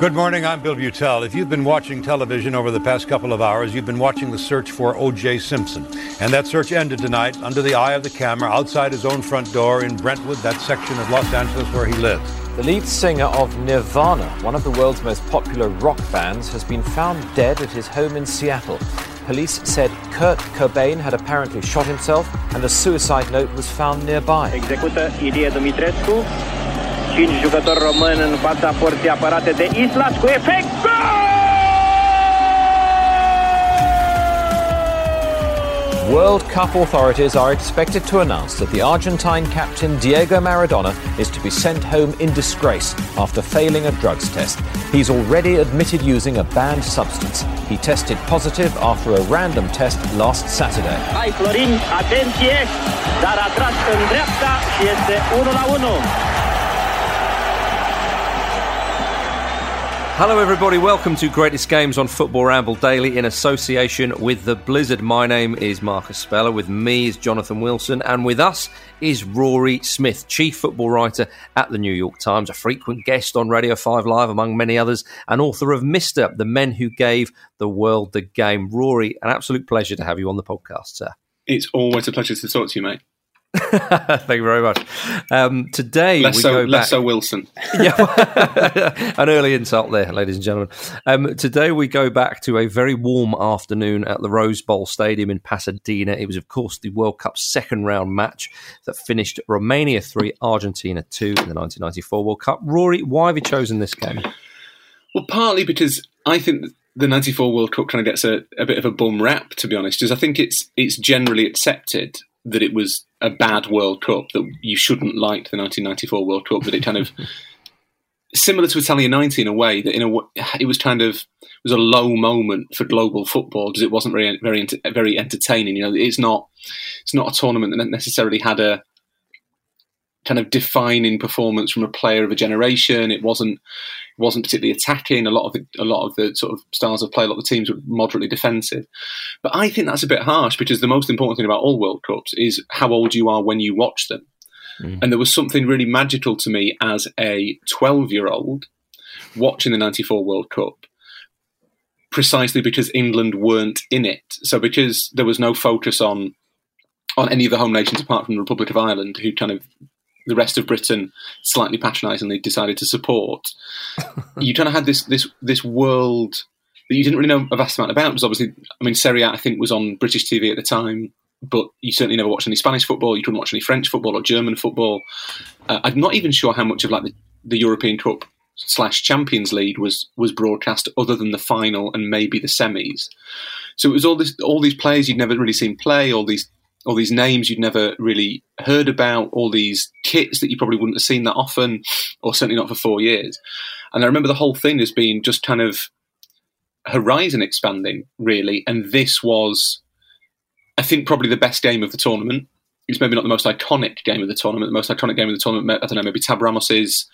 Good morning, I'm Bill Beutel. If you've been watching television over the past couple of hours, you've been watching the search for O.J. Simpson. And that search ended tonight under the eye of the camera outside his own front door in Brentwood, that section of Los Angeles where he lives. The lead singer of Nirvana, one of the world's most popular rock bands, has been found dead at his home in Seattle. Police said Kurt Cobain had apparently shot himself and a suicide note was found nearby. Execută Ilie Dumitrescu. Cinci jucători români în fața porții apărate de Islas cu efect. World Cup authorities are expected to announce that the Argentine captain Diego Maradona is to be sent home in disgrace after failing a drugs test. He's already admitted using a banned substance. He tested positive after a random test last Saturday. Hai Florin, atenție, dar a tras în dreapta și este 1 la 1. Hello, everybody. Welcome to Greatest Games on Football Ramble Daily in association with the Blizzard. My name is Marcus Speller. With me is Jonathan Wilson, and with us is Rory Smith, chief football writer at the New York Times, a frequent guest on Radio 5 Live, among many others, and author of Mister, The Men Who Gave the World the Game. Rory, an absolute pleasure to have you on the podcast, sir. It's always a pleasure to talk to you, mate. Thank you very much. Um, today Less we so, go less back. so Wilson. yeah, an early insult there, ladies and gentlemen. Um, today we go back to a very warm afternoon at the Rose Bowl Stadium in Pasadena. It was, of course, the World Cup second round match that finished Romania three, Argentina two in the 1994 World Cup. Rory, why have you chosen this game? Well, partly because I think the '94 World Cup kind of gets a, a bit of a bum rap, to be honest. Because I think it's it's generally accepted that it was a bad World Cup, that you shouldn't like the 1994 World Cup, that it kind of similar to Italia 90 in a way that in a it was kind of was a low moment for global football because it wasn't very very very entertaining. You know, it's not it's not a tournament that necessarily had a kind of defining performance from a player of a generation. It wasn't it wasn't particularly attacking. A lot of the a lot of the sort of styles of play, a lot of the teams were moderately defensive. But I think that's a bit harsh because the most important thing about all World Cups is how old you are when you watch them. Mm. And there was something really magical to me as a 12 year old watching the 94 World Cup precisely because England weren't in it. So because there was no focus on on any of the home nations apart from the Republic of Ireland, who kind of the rest of Britain slightly patronisingly decided to support, you kind of had this this this world that you didn't really know a vast amount about. Because obviously, I mean, Serie A I think was on British TV at the time, but you certainly never watched any Spanish football. You couldn't watch any French football or German football. Uh, I'm not even sure how much of like the, the European Cup slash Champions League was was broadcast, other than the final and maybe the semis. So it was all this all these players you'd never really seen play, all these all these names you'd never really heard about, all these kits that you probably wouldn't have seen that often, or certainly not for four years. And I remember the whole thing as being just kind of horizon expanding, really. And this was, I think, probably the best game of the tournament. It's maybe not the most iconic game of the tournament. The most iconic game of the tournament, I don't know, maybe Tab Ramos's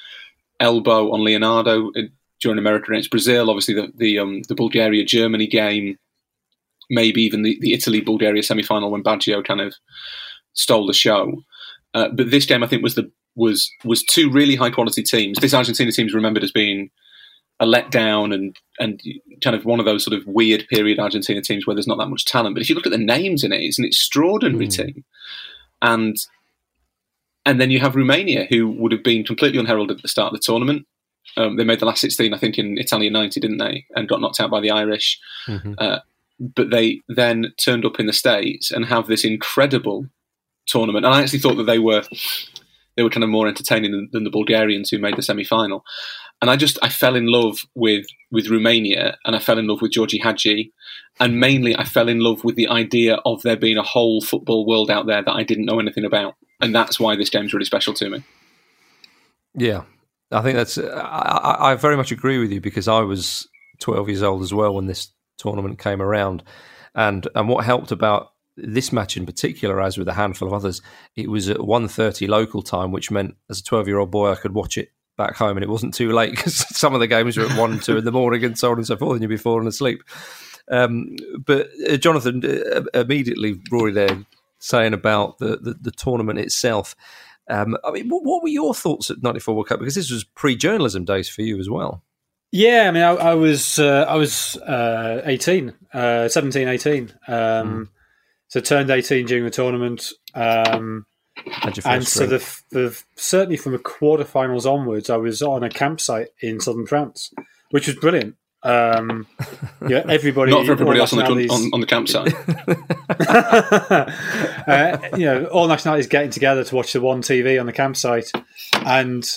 elbow on Leonardo uh, during America against Brazil. Obviously, the the, um, the Bulgaria Germany game maybe even the, the Italy Bulgaria semi final when Baggio kind of stole the show. Uh, but this game, I think, was the was was two really high quality teams. This Argentina team is remembered as being a letdown and and kind of one of those sort of weird period Argentina teams where there's not that much talent. But if you look at the names in it, it's an extraordinary team. And and then you have Romania, who would have been completely unheralded at the start of the tournament. Um, they made the last 16, I think, in Italia 90, didn't they? And got knocked out by the Irish. Uh, but they then turned up in the States and have this incredible tournament. And I actually thought that they were they were kind of more entertaining than, than the Bulgarians who made the semi final. And I just I fell in love with with Romania and I fell in love with Georgie Hagi. And mainly I fell in love with the idea of there being a whole football world out there that I didn't know anything about. And that's why this game's really special to me. Yeah, I think that's. I I very much agree with you because I was 12 years old as well when this tournament came around, and and what helped about this match in particular, as with a handful of others, it was at 1.30 local time, which meant as a 12 year old boy I could watch it back home, and it wasn't too late because some of the games were at one, two in the morning, and so on and so forth, and you'd be falling asleep. Um, but uh, Jonathan, uh, immediately Rory there saying about the, the, the tournament itself. Um, I mean, what, what were your thoughts at '94 World Cup? Because this was pre-journalism days for you as well. Yeah, I mean, I, I was uh, I was uh, 18, uh, 17, 18. Um, mm. So turned 18 during the tournament. Um, and so the, the, certainly from the quarterfinals onwards, I was on a campsite in southern France, which was brilliant. Um, yeah, everybody. Not for everybody else on the, on, on the campsite. uh, you know, all nationalities getting together to watch the one TV on the campsite, and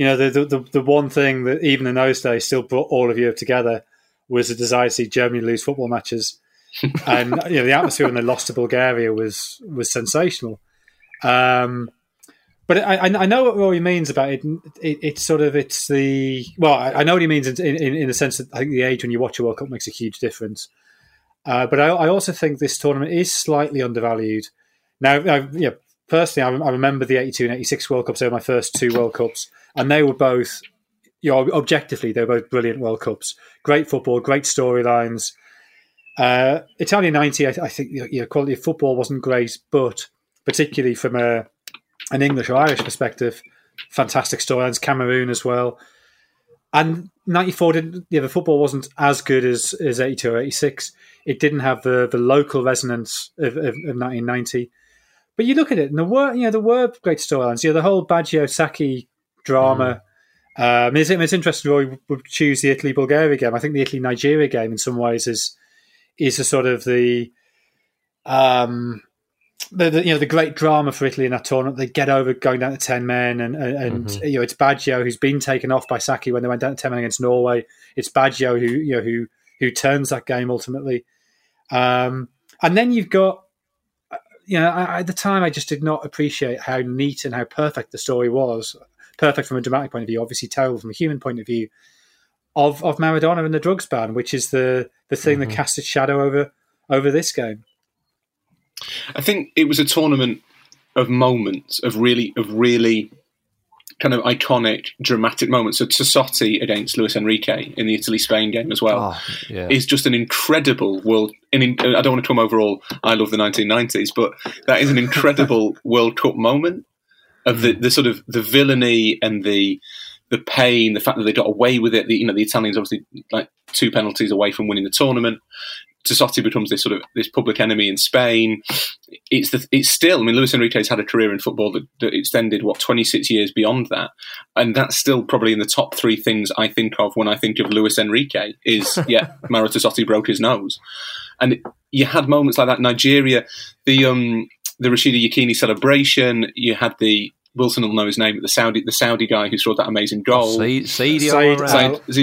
you know, the, the, the one thing that even in those days still brought all of Europe together was the desire to see Germany lose football matches. and you know, the atmosphere when they lost to Bulgaria was was sensational. Um, but I, I know what he means about it. it. It's sort of it's the well, I, know what he means in, in, in the sense that I think the age when you watch a World Cup makes a huge difference. Uh, but I, I, also think this tournament is slightly undervalued. Now, I, yeah, personally, I, I remember the '82 and '86 World Cups. They were my first two World Cups, and they were both, you know, objectively, they were both brilliant World Cups. Great football, great storylines. Uh, Italia '90, I, I think, you know, quality of football wasn't great, but particularly from a an English or Irish perspective, fantastic storylines. Cameroon as well. And 94 didn't, yeah, the football wasn't as good as, as 82 or 86. It didn't have the, the local resonance of, of, of 1990. But you look at it, and there were, you know, there were great storylines. You know, the whole Baggio Sacchi drama. Mm. Um, it's, it's interesting we would choose the Italy Bulgaria game. I think the Italy Nigeria game, in some ways, is is a sort of the um, the, the, you know the great drama for Italy in that tournament. They get over going down to ten men, and and, and mm-hmm. you know it's Baggio who's been taken off by Sacchi when they went down to ten men against Norway. It's Baggio who you know who who turns that game ultimately. Um, and then you've got you know I, at the time I just did not appreciate how neat and how perfect the story was. Perfect from a dramatic point of view, obviously terrible from a human point of view. Of of Maradona and the drugs ban, which is the the thing mm-hmm. that casts its shadow over over this game. I think it was a tournament of moments of really of really kind of iconic, dramatic moments. So Tassotti against Luis Enrique in the Italy-Spain game as well oh, yeah. is just an incredible world. In, I don't want to come overall. I love the 1990s, but that is an incredible World Cup moment of the, the sort of the villainy and the the pain, the fact that they got away with it. The, you know, the Italians obviously like two penalties away from winning the tournament. Tassotti becomes this sort of this public enemy in Spain. It's the it's still. I mean, Luis Enrique's had a career in football that, that, extended what twenty six years beyond that, and that's still probably in the top three things I think of when I think of Luis Enrique. Is yeah, Mauro Tassotti broke his nose, and you had moments like that. Nigeria, the um the Rashidi Yekini celebration. You had the Wilson will know his name, the Saudi the Saudi guy who scored that amazing goal. Said Said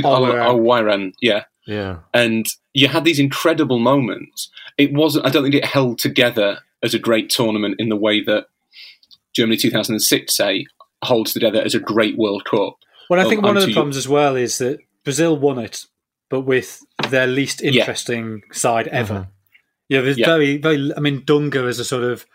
Al yeah. Yeah. And you had these incredible moments. It wasn't, I don't think it held together as a great tournament in the way that Germany 2006, say, holds together as a great World Cup. Well, I think one of the problems as well is that Brazil won it, but with their least interesting yeah. side ever. Mm-hmm. Yeah, there's yeah. very, very. I mean, Dunga is a sort of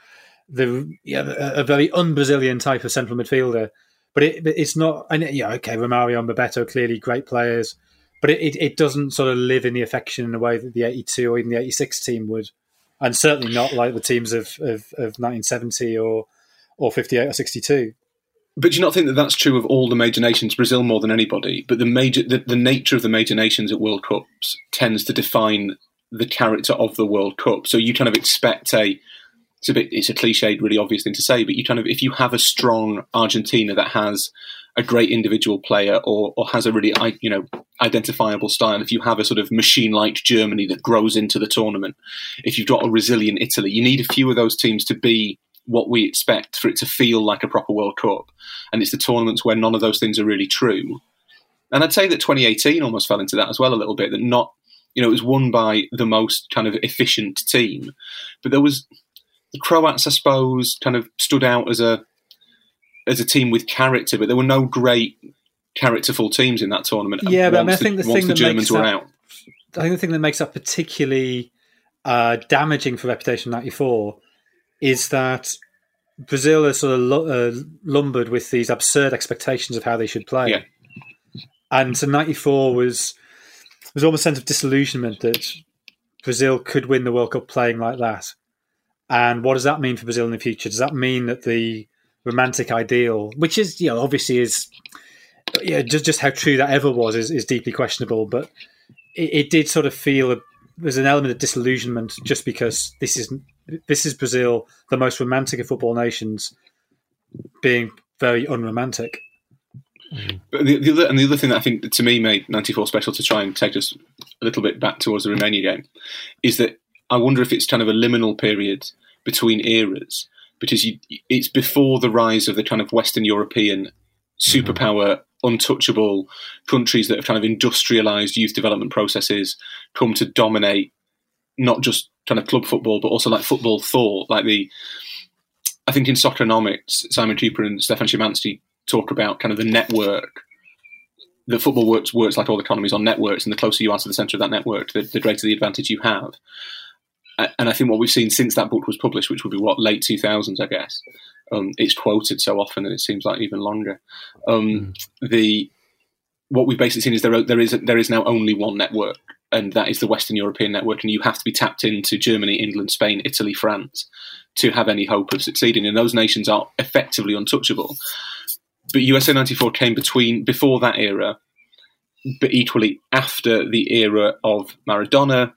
the yeah, a very un-Brazilian type of central midfielder, but it, it's not. And yeah, okay, Romario and Bebeto clearly great players, but it, it, it, doesn't sort of live in the affection in a way that the 82 or even the 86 team would. And certainly not like the teams of, of, of 1970 or, or 58 or 62. But do you not think that that's true of all the major nations, Brazil more than anybody? But the major, the, the nature of the major nations at World Cups tends to define the character of the World Cup. So you kind of expect a, it's a bit, it's a cliched, really obvious thing to say, but you kind of, if you have a strong Argentina that has a great individual player or, or has a really you know identifiable style. If you have a sort of machine like Germany that grows into the tournament, if you've got a resilient Italy, you need a few of those teams to be what we expect for it to feel like a proper World Cup. And it's the tournaments where none of those things are really true. And I'd say that 2018 almost fell into that as well a little bit. That not you know it was won by the most kind of efficient team, but there was the Croats, I suppose, kind of stood out as a as a team with character, but there were no great characterful teams in that tournament. Yeah, but I, mean, I think the, the thing the that Germans were that, out. I think the thing that makes that particularly uh, damaging for Reputation '94 is that Brazil is sort of uh, lumbered with these absurd expectations of how they should play. Yeah. And so '94 was was almost a sense of disillusionment that Brazil could win the World Cup playing like that. And what does that mean for Brazil in the future? Does that mean that the romantic ideal, which is you know obviously is yeah, just just how true that ever was is, is deeply questionable. But it, it did sort of feel a, there's an element of disillusionment just because this is this is Brazil, the most romantic of football nations, being very unromantic. But the, the other, and the other thing that I think to me made '94 special to try and take us a little bit back towards the Romania game is that I wonder if it's kind of a liminal period between eras because you, it's before the rise of the kind of Western European mm-hmm. superpower, untouchable countries that have kind of industrialized youth development processes come to dominate not just kind of club football, but also like football thought. Like the, I think in Soccernomics, Simon Kuper and Stefan Szymanski talk about kind of the network. The football works works like all economies on networks, and the closer you are to the centre of that network, the, the greater the advantage you have. And I think what we've seen since that book was published, which would be what late two thousands, I guess. Um, it's quoted so often, and it seems like even longer. Um, mm. The what we've basically seen is there there is there is now only one network, and that is the Western European network, and you have to be tapped into Germany, England, Spain, Italy, France to have any hope of succeeding. And those nations are effectively untouchable. But USA 94 came between before that era, but equally after the era of Maradona,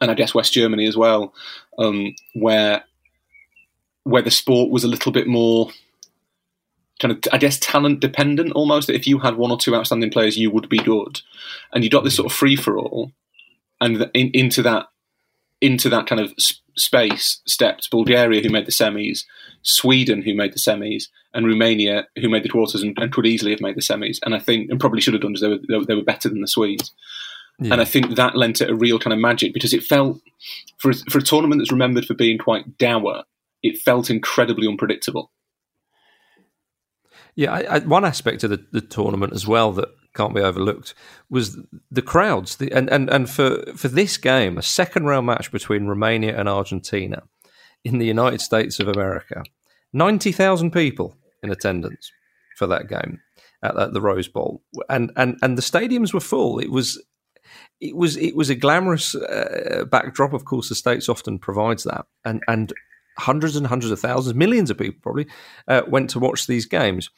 and I guess West Germany as well, um, where where the sport was a little bit more kind of, I guess, talent dependent almost. That if you had one or two outstanding players, you would be good, and you got this sort of free for all, and in, into that into that kind of space stepped Bulgaria, who made the semis, Sweden, who made the semis, and Romania, who made the quarters and, and could easily have made the semis. And I think, and probably should have done, because they were, they were better than the Swedes. Yeah. And I think that lent it a real kind of magic because it felt, for, for a tournament that's remembered for being quite dour, it felt incredibly unpredictable. Yeah, I, I, one aspect of the, the, tournament as well that can't be overlooked was the crowds. The, and, and, and for, for this game, a second round match between Romania and Argentina in the United States of America, 90,000 people in attendance for that game at, at, the Rose Bowl. And, and, and the stadiums were full. It was. It was it was a glamorous uh, backdrop. Of course, the states often provides that, and and hundreds and hundreds of thousands, millions of people probably uh, went to watch these games.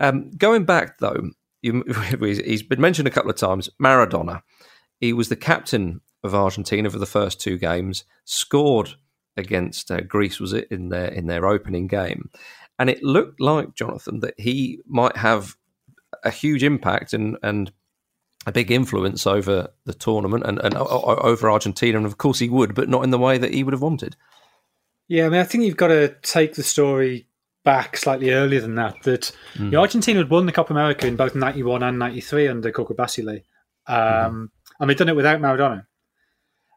Um, going back though, you, he's been mentioned a couple of times. Maradona, he was the captain of Argentina for the first two games. Scored against uh, Greece, was it in their in their opening game, and it looked like Jonathan that he might have a huge impact and and a big influence over the tournament and, and over Argentina, and of course he would, but not in the way that he would have wanted. Yeah, I mean, I think you've got to take the story back slightly earlier than that. That mm. you know, Argentina had won the Copa America in both '91 and '93 under Coco Basile, um, mm. and they'd done it without Maradona.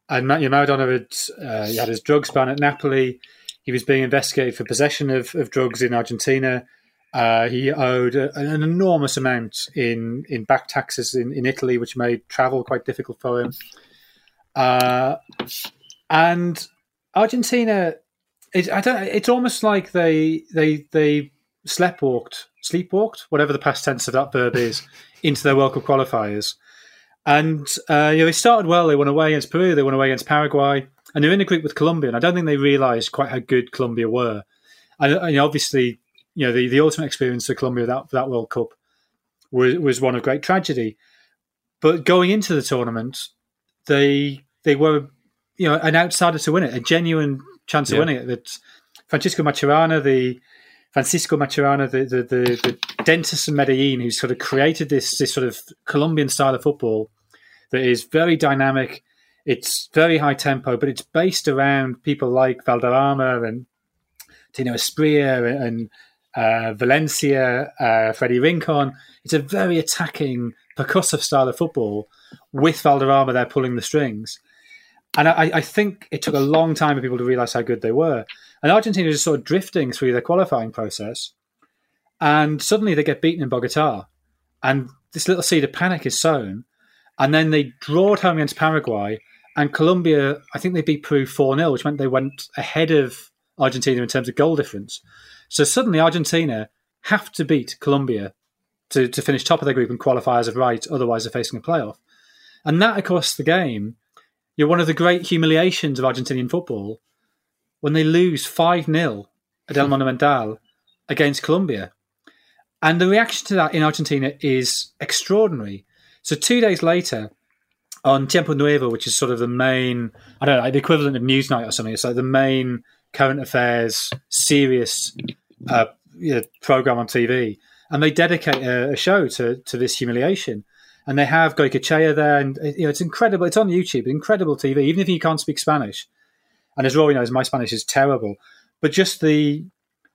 And you know, Maradona had uh, he had his drugs ban at Napoli. He was being investigated for possession of, of drugs in Argentina. Uh, he owed a, an enormous amount in, in back taxes in, in Italy, which made travel quite difficult for him. Uh, and Argentina it, I don't. It's almost like they they they sleptwalked, sleepwalked, whatever the past tense of that verb is, into their World Cup qualifiers. And uh, you know, they started well. They won away against Peru. They won away against Paraguay, and they're in a group with Colombia. And I don't think they realised quite how good Colombia were. And, and obviously, you know, the, the ultimate experience for Colombia that that World Cup was was one of great tragedy. But going into the tournament, they they were you know an outsider to win it, a genuine chance yeah. of winning it. That Francisco Maturana, the Francisco Maturana, the, the, the, the dentist in Medellin, who sort of created this this sort of Colombian style of football that is very dynamic. It's very high tempo, but it's based around people like Valderrama and Tino Asprilla and uh, Valencia, uh, Freddy Rincon. It's a very attacking, percussive style of football with Valderrama there pulling the strings. And I, I, think it took a long time for people to realize how good they were. And Argentina is sort of drifting through their qualifying process. And suddenly they get beaten in Bogota. And this little seed of panic is sown. And then they draw at home against Paraguay. And Colombia, I think they beat Peru 4 0, which meant they went ahead of Argentina in terms of goal difference. So suddenly Argentina have to beat Colombia to, to finish top of their group and qualify as of right. Otherwise, they're facing a playoff. And that across the game you're one of the great humiliations of Argentinian football when they lose 5 0 at El Monumental against Colombia. And the reaction to that in Argentina is extraordinary. So two days later, on Tiempo Nuevo, which is sort of the main, I don't know, like the equivalent of Newsnight or something, it's like the main current affairs, serious uh, you know, program on TV. And they dedicate a, a, show to, to this humiliation. And they have Goycochea there, and you know it's incredible. It's on YouTube, incredible TV. Even if you can't speak Spanish, and as Rory knows, my Spanish is terrible, but just the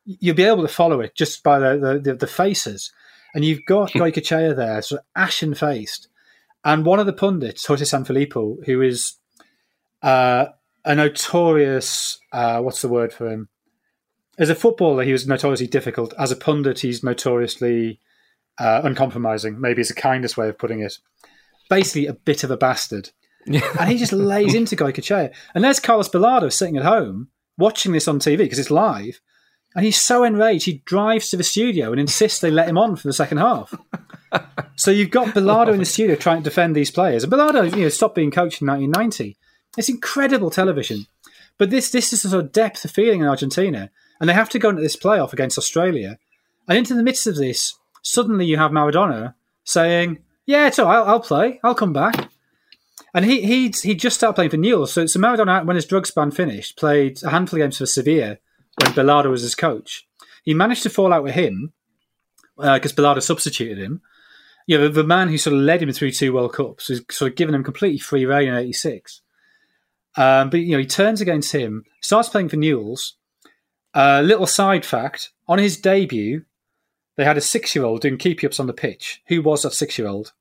you'll be able to follow it just by the the, the faces. And you've got Goycochea there, sort of ashen faced, and one of the pundits, Jose Sanfilippo, who is uh, a notorious uh, what's the word for him? As a footballer, he was notoriously difficult. As a pundit, he's notoriously uh, uncompromising. Maybe is the kindest way of putting it. Basically, a bit of a bastard. and he just lays into Goycochea. And there's Carlos Bilardo sitting at home watching this on TV because it's live. And he's so enraged, he drives to the studio and insists they let him on for the second half. so you've got Bilardo in the studio trying to defend these players. And Bilardo, you know, stopped being coached in 1990. It's incredible television. But this this is the sort of depth of feeling in Argentina. And they have to go into this playoff against Australia. And into the midst of this, suddenly you have Maradona saying, Yeah, it's all right, I'll, I'll play, I'll come back. And he he he just started playing for Newell's. So, so Maradona, when his drugs ban finished, played a handful of games for Sevilla when Bilardo was his coach. He managed to fall out with him because uh, substituted him. You know, the, the, man who sort of led him through two World Cups was sort of given him completely free rein in '86. Um, but you know, he turns against him, starts playing for Newell's. A uh, little side fact: on his debut, they had a six-year-old doing keepy-ups on the pitch. Who was that six-year-old?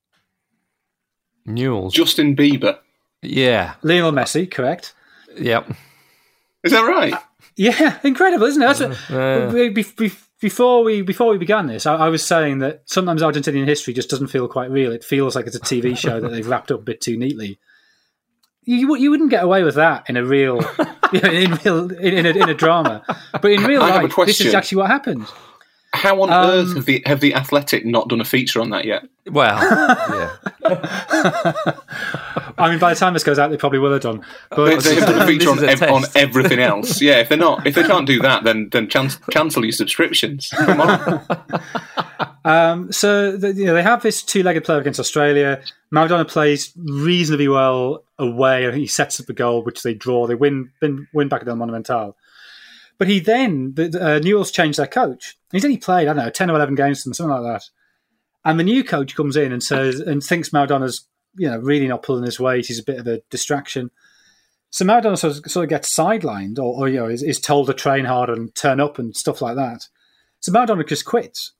Newell's. Justin Bieber. Yeah. Lionel Messi, correct. Yep. Is that right? Yeah, incredible, isn't it? That's what, we, before we before we began this, I, I, was saying that sometimes Argentinian history just doesn't feel quite real. It feels like it's a TV show that they've wrapped up a bit too neatly. You you wouldn't get away with that in a real, you know, in real in, in, a, in a drama, but in real life, this is actually what happened. How on um, earth have the have the Athletic not done a feature on that yet? Well, yeah. I mean, by the time this goes out, they probably will have done. But they, have done a feature on, ev- on, everything else. Yeah, if they're not, if they can't do that, then then cancel your subscriptions. Come on. Um, so the, you know they have this two-legged play against Australia. Maradona plays reasonably well away. And he sets up a goal, which they draw. They win win, win back at the Monumental. But he then the, uh, Newell's changed their coach. He's only played I don't know ten or eleven games, something like that. And the new coach comes in and says and thinks Maradona's you know really not pulling his weight. He's a bit of a distraction. So Maradona sort of, sort of gets sidelined, or, or you know is, is, told to train hard and turn up and stuff like that. So Maradona just quits,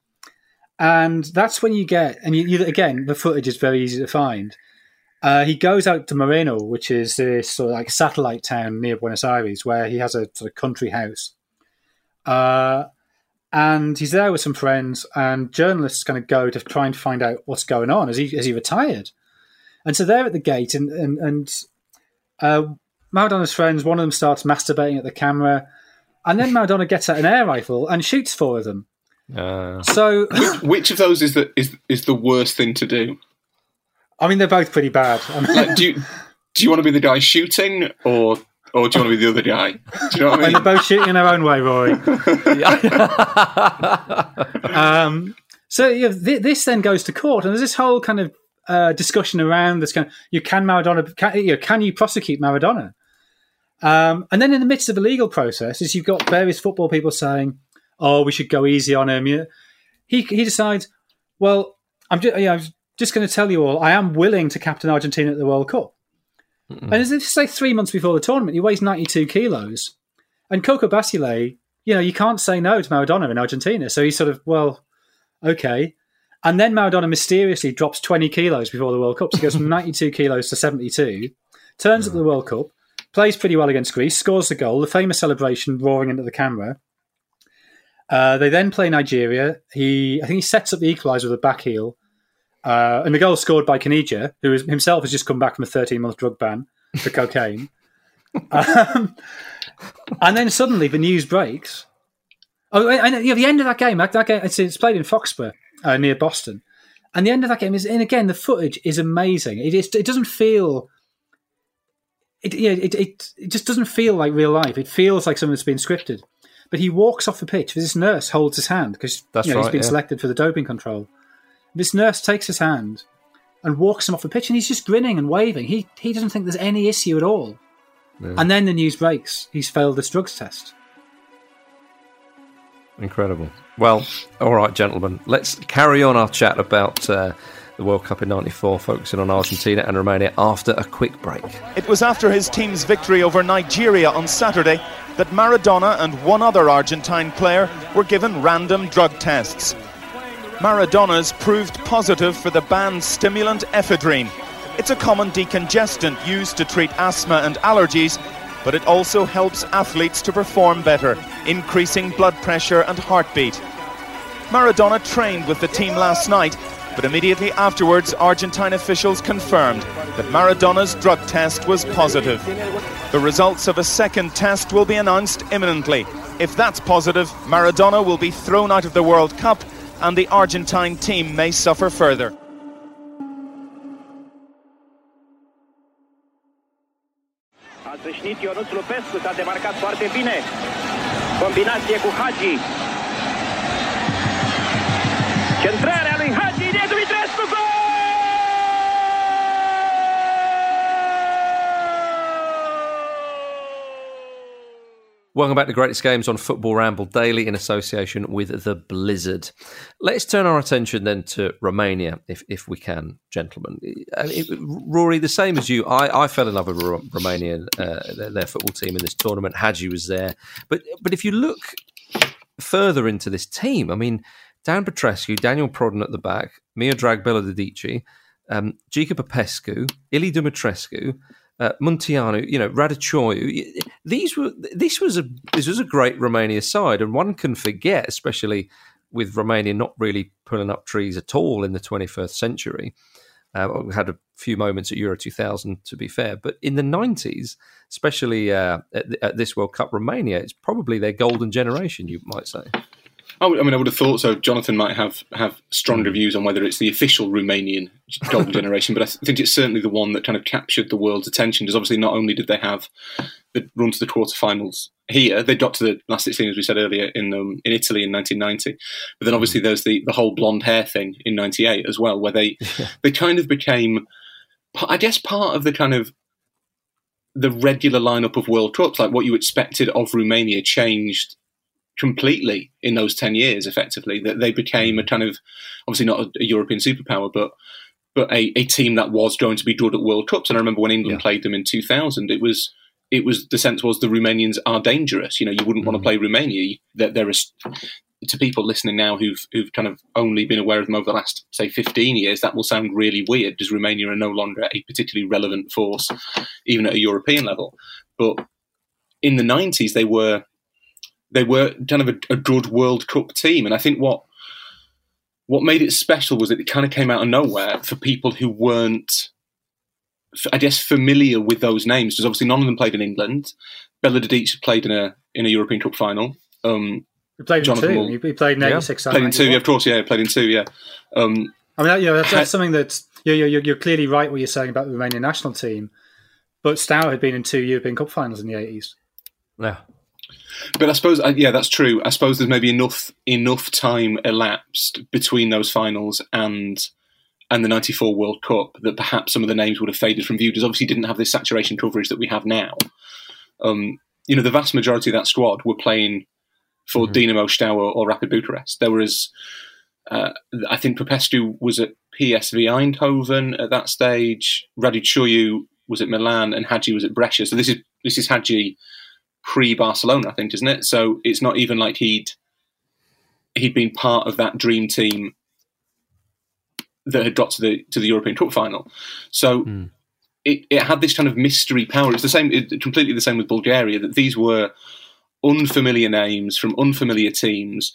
and that's when you get and you, you, again the footage is very easy to find. Uh, he goes out to Moreno, which is this sort of like satellite town near Buenos Aires, where he has a sort of country house. Uh, and he's there with some friends, and journalists kind of go to try and find out what's going on. Is he is he retired? And so they're at the gate, and and, and uh, Maradona's friends, one of them starts masturbating at the camera, and then Maradona gets out an air rifle and shoots four of them. Uh. So, which, which, of those is the is is the worst thing to do? I mean, they're both pretty bad. like, do you do you want to be the guy shooting, or or do you want to be the other guy? Do you know what I mean? They're both shooting in their own way, Rory. um, so yeah, th- this then goes to court, and there's this whole kind of uh, discussion around this kind. Of, you can Maradona? Can you, know, can you prosecute Maradona? Um, and then in the midst of the legal process, is you've got various football people saying, "Oh, we should go easy on him." He he decides, well, I'm just, you know, just going to tell you all, I am willing to captain Argentina at the World Cup. Mm-mm. And as if say three months before the tournament, he weighs 92 kilos. And Coco Basile, you know, you can't say no to Maradona in Argentina. So he's sort of, well, okay. And then Maradona mysteriously drops 20 kilos before the World Cup. So he goes from 92 kilos to 72, turns up the World Cup, plays pretty well against Greece, scores the goal, the famous celebration roaring into the camera. Uh, they then play Nigeria. He, I think he sets up the equaliser with a back heel. Uh, and the goal scored by Caniggia, who is, himself has just come back from a 13 month drug ban for cocaine. um, and then suddenly the news breaks. Oh, and, you know, the end of that game, that, that game it's, it's, played in Foxborough uh, near Boston. And the end of that game is, and again, the footage is amazing. It, is, it doesn't feel, it, yeah, it, it, it just doesn't feel like real life. It feels like something that's been scripted. but he walks off the pitch. This nurse holds his hand because you know, right, he's been yeah. selected for the doping control. This nurse takes his hand and walks him off the pitch, and he's just grinning and waving. He he doesn't think there's any issue at all. And then the news breaks: he's failed this drugs test. Incredible. Well, all right, gentlemen, let's carry on our chat about uh, the World Cup in '94, focusing on Argentina and Romania after a quick break. It was after his team's victory over Nigeria on Saturday that Maradona and one other Argentine player were given random drug tests. Maradona's proved positive for the banned stimulant ephedrine. It's a common decongestant used to treat asthma and allergies, but it also helps athletes to perform better, increasing blood pressure and heartbeat. Maradona trained with the team last night, but immediately afterwards, Argentine officials confirmed that Maradona's drug test was positive. The results of a second test will be announced imminently. If that's positive, Maradona will be thrown out of the World Cup and the Argentine team may suffer further. Ionuț Lupescu, s-a demarcat foarte bine. Combinație cu Hagi. Centrarea lui Hagi de Dumitrescu, gol! Welcome back to Greatest Games on Football Ramble Daily in association with the Blizzard. Let's turn our attention then to Romania, if if we can, gentlemen. I mean, Rory, the same as you, I, I fell in love with Ro- Romania, uh, their, football team in this tournament. Hagi was there, but but if you look further into this team, I mean, Dan Petrescu, Daniel Prodan at the back, Miodrag Belodedici, um, Gica Popescu, Ilie Dumitrescu, uh, Munteanu, you know, Răducioiu. These were this was a this was a great Romania side, and one can forget, especially with Romania not really pulling up trees at all in the 21st century. Uh, we had a few moments at Euro 2000, to be fair, but in the 90s, especially uh, at, at this World Cup, Romania, it's probably their golden generation, you might say. Oh, I mean, I would have thought so. Jonathan might have, have stronger views on whether it's the official Romanian golden generation, but I th- think it's certainly the one that kind of captured the world's attention. Because obviously, not only did they have the run to the quarterfinals here, they got to the last 16, as we said earlier, in um, in Italy in 1990. But then obviously, there's the, the whole blonde hair thing in 98 as well, where they they kind of became, I guess, part of the kind of the regular lineup of World Cups, like what you expected of Romania, changed completely in those 10 years effectively that they became a kind of obviously not a, a European superpower but but a, a team that was going to be good at World Cups. And I remember when England Yeah. played them in 2000 it was it was the sense was the Romanians are dangerous. You know you wouldn't want to mm-hmm. play Romania. That there is to people listening now who've who've kind of only been aware of them over the last say 15 years that will sound really weird because Romania are no longer a particularly relevant force even at a European level. But in the 90s they were they were kind of a, a good World Cup team, and I think what what made it special was that it kind of came out of nowhere for people who weren't, f- I guess, familiar with those names. Because obviously none of them played in England. Belodedici played in a in a European Cup final. Um, He played Jonathan in two. He he played in Yeah. 86. and played in two, yeah, of course, yeah, played in two, yeah. Um, I mean, you know, that's, that's something that's you're, you're, you're clearly right what you're saying about the Romanian national team. But Steaua had been in two European Cup finals in the 80s. Yeah. But I suppose, uh, yeah, that's true. I suppose there's maybe enough enough time elapsed between those finals and and the '94 World Cup that perhaps some of the names would have faded from view. Because obviously didn't have this saturation coverage that we have now. Um, you know, the vast majority of that squad were playing for Dinamo Steaua or Rapid Bucharest. There was, uh, I think, Popescu was at PSV Eindhoven at that stage. Răducioiu was at Milan, and Hagi was at Brescia. So this is this is Hagi pre Barcelona, I think, isn't it? So it's not even like he'd he'd been part of that dream team that had got to the to the European Cup final. So hmm. it, it had this kind of mystery power. It's the same, it, completely the same with Bulgaria. That these were unfamiliar names from unfamiliar teams,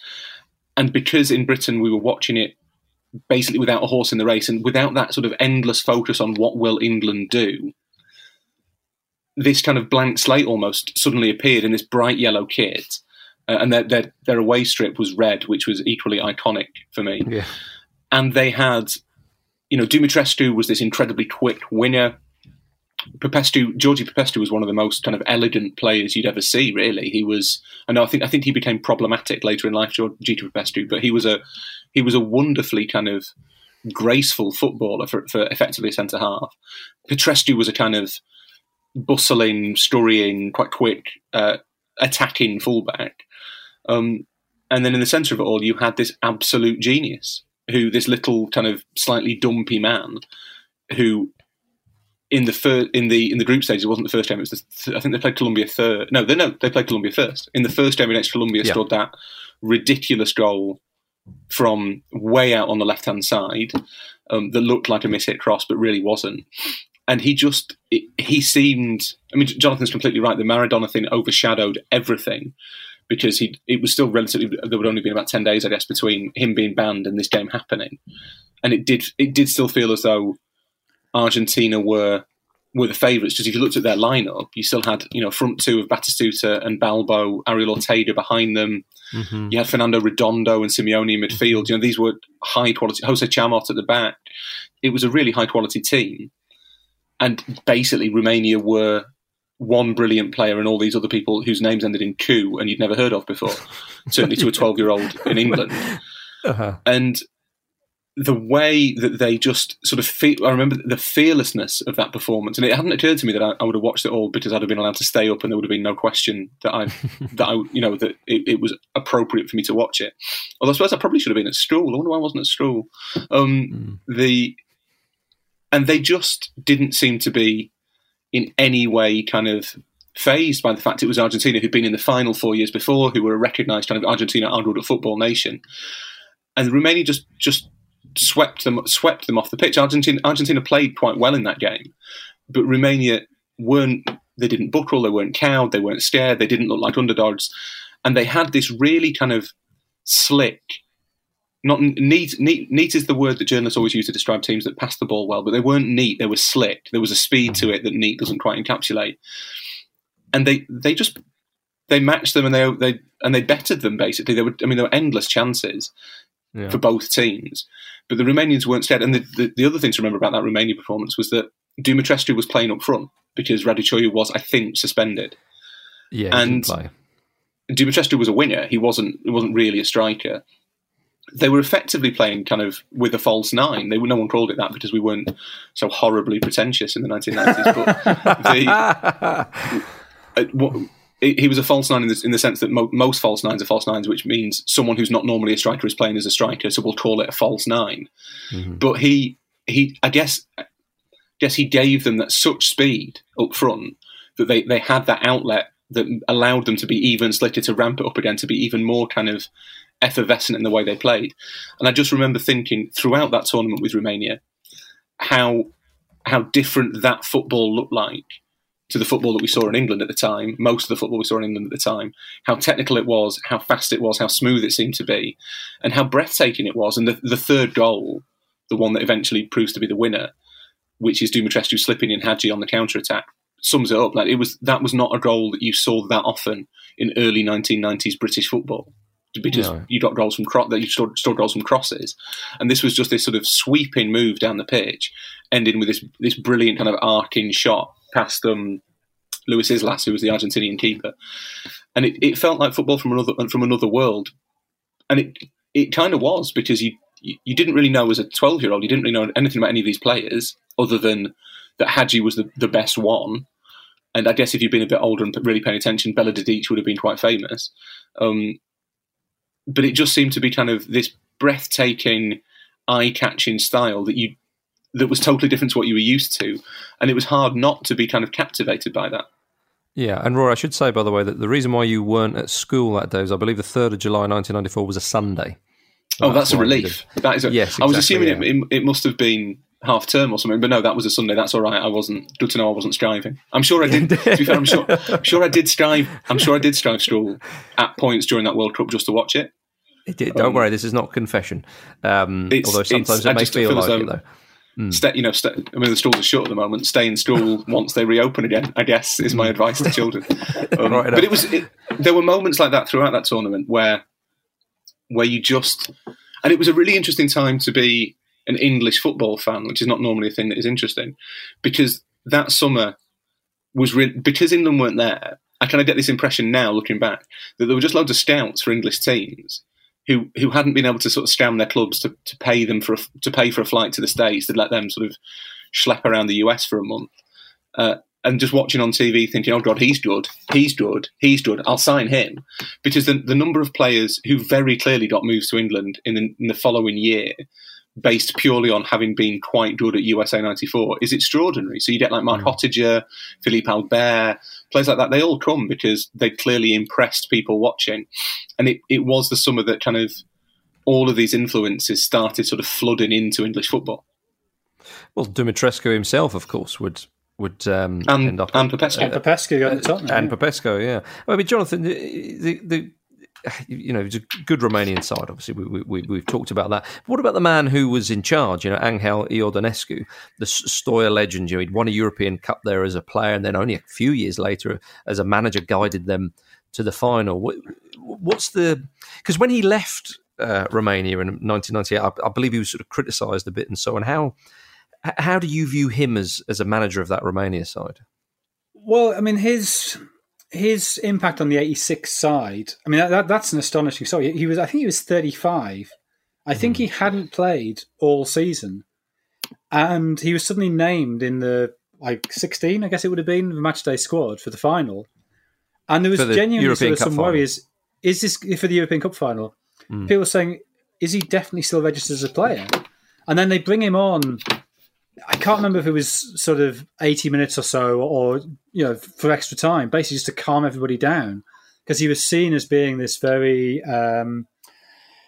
and because in Britain we were watching it basically without a horse in the race and without that sort of endless focus on what will England do this kind of blank slate almost suddenly appeared in this bright yellow kit, uh, and their, their their away strip was red, which was equally iconic for me. Yeah. And they had, you know, Dumitrescu was this incredibly quick winner. Popescu, Georgie Popescu was one of the most kind of elegant players you'd ever see. Really, he was. I know. I think. I think he became problematic later in life, Georgie Popescu, but he was a he was a wonderfully kind of graceful footballer for, for effectively a centre half. Petrescu was a kind of bustling, scurrying, quite quick, uh, attacking fullback. Um, and then in the centre of it all, you had this absolute genius, who this little kind of slightly dumpy man, who in the fir- in the in the group stage, it wasn't the first game. It was the th- I think they played Colombia third. No, they no, they played Colombia first. In the first game against Colombia, yeah. stood that ridiculous goal from way out on the left hand side um, that looked like a mishit cross, but really wasn't. And he just he seemed. I mean, Jonathan's completely right. The Maradona thing overshadowed everything because he it was still relatively. There would only been about ten days, I guess, between him being banned and this game happening, and it did it did still feel as though Argentina were were the favourites because if you looked at their lineup, you still had you know front two of Batistuta and Balbo, Ariel Ortega behind them. Mm-hmm. You had Fernando Redondo and Simeone in midfield. You know these were high quality. Jose Chamot at the back. It was a really high quality team, and basically Romania were one brilliant player and all these other people whose names ended in coup and you'd never heard of before. certainly to a twelve year old in England. Uh-huh. And the way that they just sort of feel, I remember the fearlessness of that performance, and it hadn't occurred to me that I, I, would have watched it all because I'd have been allowed to stay up, and there would have been no question that I, that I, you know, that it, it, was appropriate for me to watch it. Although I suppose I probably should have been at school. I wonder why I wasn't at school. Um, mm. The and they just didn't seem to be in any way kind of fazed by the fact it was Argentina who'd been in the final four years before, who were a recognised kind of Argentina underworld football nation, and Romania just just swept them swept them off the pitch. Argentina Argentina played quite well in that game, but Romania weren't. They didn't buckle. They weren't cowed. They weren't scared. They didn't look like underdogs, and they had this really kind of slick. Not neat, neat. Neat is the word that journalists always use to describe teams that pass the ball well, but they weren't neat. They were slick. There was a speed to it that neat doesn't quite encapsulate. And they they just they matched them and they they and they bettered them basically. There were I mean there were endless chances yeah. for both teams. But the Romanians weren't scared. And the, the, the, other thing to remember about that Romania performance was that Dumitrescu was playing up front because Radu was, I think, suspended. Yeah, and Dumitrescu was a winger. He wasn't. He wasn't really a striker. They were effectively playing kind of with a false nine. They were, no one called it that because we weren't so horribly pretentious in the 1990s. But the, uh, what, he was a false nine in the, in the sense that mo- most false nines are false nines, which means someone who's not normally a striker is playing as a striker, so we'll call it a false 9 mm-hmm. But he, he, I guess, guess he gave them that such speed up front that they, they had that outlet that allowed them to be even slicker to ramp it up again, to be even more kind of effervescent in the way they played. And I just remember thinking throughout that tournament with Romania how how different that football looked like to the football that we saw in England at the time, most of the football we saw in England at the time, how technical it was, how fast it was, how smooth it seemed to be, and how breathtaking it was. And the, the third goal, the one that eventually proves to be the winner, which is Dumitrescu slipping in Hagi on the counter attack, sums it up. Like it was that was not a goal that you saw that often in early 1990s British football because no. you got goals from cro- that you scored, goals from crosses, and this was just this sort of sweeping move down the pitch, ending with this this brilliant kind of arcing shot past um, Luis Islas, who was the Argentinian keeper, and it, it felt like football from another from another world, and it it kind of was because you you didn't really know as a twelve year old, you didn't really know anything about any of these players other than that Hagi was the, the best one. And I guess if you'd been a bit older and really paying attention, Belodedici would have been quite famous. Um, but it just seemed to be kind of this breathtaking, eye-catching style that you that was totally different to what you were used to, and it was hard not to be kind of captivated by that. Yeah, and Roy, I should say, by the way, that the reason why you weren't at school that day was, I believe, the third of July, nineteen ninety four, was a Sunday. Oh, that's, that's a relief. That is. A, yes, exactly, I was assuming yeah. it, it, must have been half term or something, but no, that was a Sunday. That's all right. I wasn't. Good to know I wasn't striving. I'm sure I did. to be fair, I'm sure. I'm sure I did strive. I'm sure I did strive school at points during that World Cup just to watch it. It don't um, worry, this is not confession. Um, although sometimes it may feel, feel like it, though. Mm. Stay, you know, stay, I mean, the schools are shut at the moment. Stay in school once they reopen again. I guess is my hmm. advice to children. Um, right but it was it, there were moments like that throughout that tournament where where you just and it was a really interesting time to be an English football fan, which is not normally a thing that is interesting, because that summer was re- because England weren't there. I kind of get this impression now, looking back, that there were just loads of scouts for English teams who who hadn't been able to sort of scam their clubs to, to pay them for a, to pay for a flight to the states to let them sort of schlep around the US for a month. Uh, and just watching on TV thinking, oh God, he's good, he's good, he's good, I'll sign him. Because the, the number of players who very clearly got moves to England in the, in the following year based purely on having been quite good at USA 94 is extraordinary. So you get like Marc mm. Hottiger, Philippe Albert, players like that, they all come because they clearly impressed people watching. And it, it was the summer that kind of all of these influences started sort of flooding into English football. Well, Dumitrescu himself, of course, would would um, and, end up and Popescu. And Popescu got the top. And yeah. Popescu, yeah. Well, I mean, Jonathan, the, the, the you know, he's a good Romanian side. Obviously, we, we, we've talked about that. But what about the man who was in charge? You know, Anghel Iordanescu, the Steaua legend. You know, he'd won a European Cup there as a player, and then only a few years later, as a manager, guided them to the final. What, what's the? Because when he left uh, Romania in 1998, I, I, believe he was sort of criticised a bit and so on. How how do you view him as as a manager of that Romania side? Well, I mean, his his impact on the 86 side, I mean, that, that's an astonishing story. He was, I think he was 35. I think mm. he hadn't played all season. And he was suddenly named in the, like, 16, I guess it would have been, the matchday squad for the final. And there was the genuinely sort of some worries. Is this for the European Cup final? Mm. People were saying, is he definitely still registered as a player? And then they bring him on I can't remember if it was sort of 80 minutes or so or, you know, for extra time, basically just to calm everybody down because he was seen as being this very, um,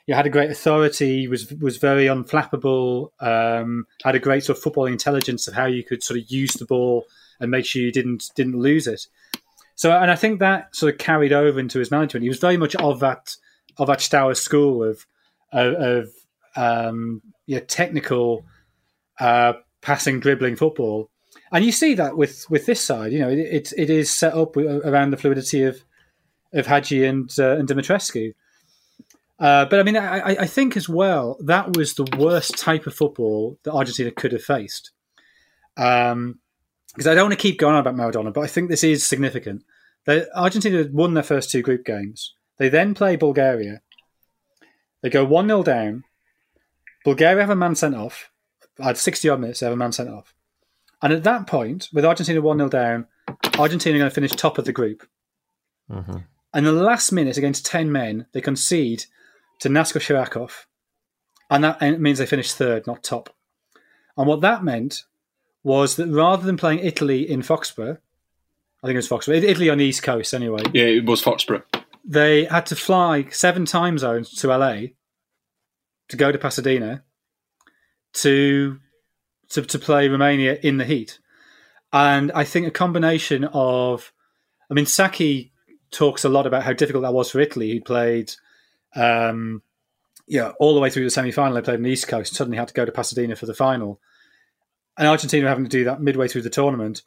you know, had a great authority, was was very unflappable, um, had a great sort of football intelligence of how you could sort of use the ball and make sure you didn't didn't lose it. So, and I think that sort of carried over into his management. He was very much of that of that Steaua school of of, of um, yeah, technical uh, passing, dribbling football. And you see that with, with this side, you know, it, it, it is set up around the fluidity of of Hagi and uh, and Dumitrescu. Uh, but I mean, I, I, think as well that was the worst type of football that Argentina could have faced. Because um, I don't want to keep going on about Maradona, but I think this is significant. Argentina won their first two group games. They then play Bulgaria. They go 1 0 down. Bulgaria have a man sent off had 60 odd minutes, they have a man sent off. And at that point, with Argentina 1 0 down, Argentina are going to finish top of the group. Mm-hmm. And the last minute against 10 men, they concede to Nasko Sirakov. And that means they finish third, not top. And what that meant was that rather than playing Italy in Foxborough, I think it was Foxborough, Italy on the East Coast anyway. Yeah, it was Foxborough. They had to fly seven time zones to LA to go to Pasadena to to, to play Romania in the heat. And I think a combination of, I mean, Sacchi talks a lot about how difficult that was for Italy. He played, um, yeah, all the way through the semi final. They played in the East Coast, suddenly had to go to Pasadena for the final. And Argentina having to do that midway through the tournament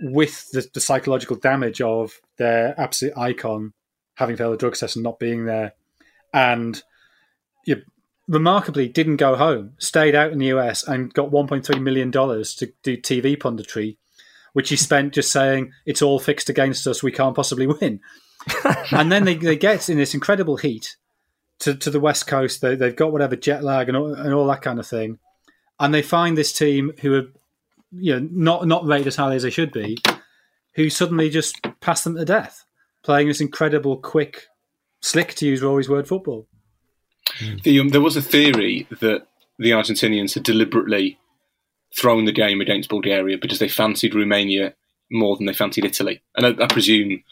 with the, the psychological damage of their absolute icon having failed the drug test and not being there. And you remarkably didn't go home, stayed out in the US and got 1.3 million dollars to do TV punditry, which he spent just saying it's all fixed against us, we can't possibly win. and then they, they get in this incredible heat to, to the West Coast. They, they've got whatever jet lag and all, and all that kind of thing, and they find this team who are you know not not rated as highly as they should be, who suddenly just pass them to death, playing this incredible, quick, slick to use Rory's word football. The, um, there was a theory that the Argentinians had deliberately thrown the game against Bulgaria because they fancied Romania more than they fancied Italy. And I, I presume